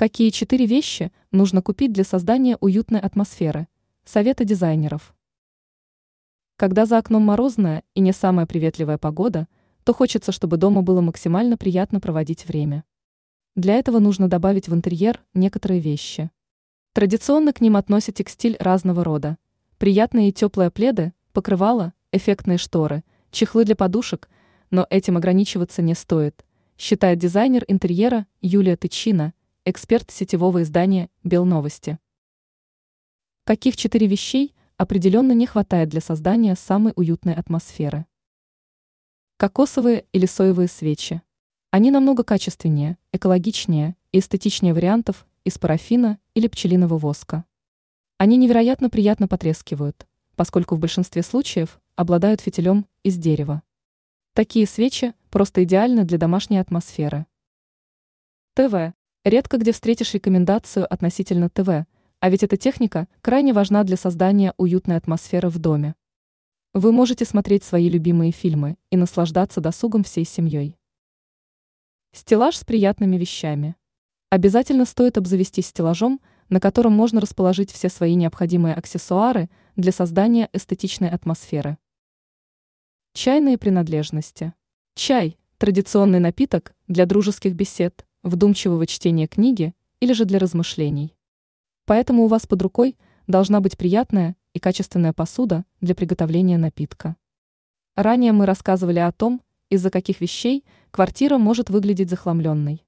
Какие четыре вещи нужно купить для создания уютной атмосферы? Советы дизайнеров. Когда за окном морозная и не самая приветливая погода, то хочется, чтобы дома было максимально приятно проводить время. Для этого нужно добавить в интерьер некоторые вещи. Традиционно к ним относят текстиль разного рода. Приятные и теплые пледы, покрывала, эффектные шторы, чехлы для подушек, но этим ограничиваться не стоит, считает дизайнер интерьера Юлия Тычина – эксперт сетевого издания «Белновости». Каких четыре вещей определенно не хватает для создания самой уютной атмосферы? Кокосовые или соевые свечи. Они намного качественнее, экологичнее и эстетичнее вариантов из парафина или пчелиного воска. Они невероятно приятно потрескивают, поскольку в большинстве случаев обладают фитилем из дерева. Такие свечи просто идеальны для домашней атмосферы. ТВ. Редко где встретишь рекомендацию относительно ТВ, а ведь эта техника крайне важна для создания уютной атмосферы в доме. Вы можете смотреть свои любимые фильмы и наслаждаться досугом всей семьей. Стеллаж с приятными вещами. Обязательно стоит обзавестись стеллажом, на котором можно расположить все свои необходимые аксессуары для создания эстетичной атмосферы. Чайные принадлежности. Чай – традиционный напиток для дружеских бесед – вдумчивого чтения книги или же для размышлений. Поэтому у вас под рукой должна быть приятная и качественная посуда для приготовления напитка. Ранее мы рассказывали о том, из-за каких вещей квартира может выглядеть захламленной.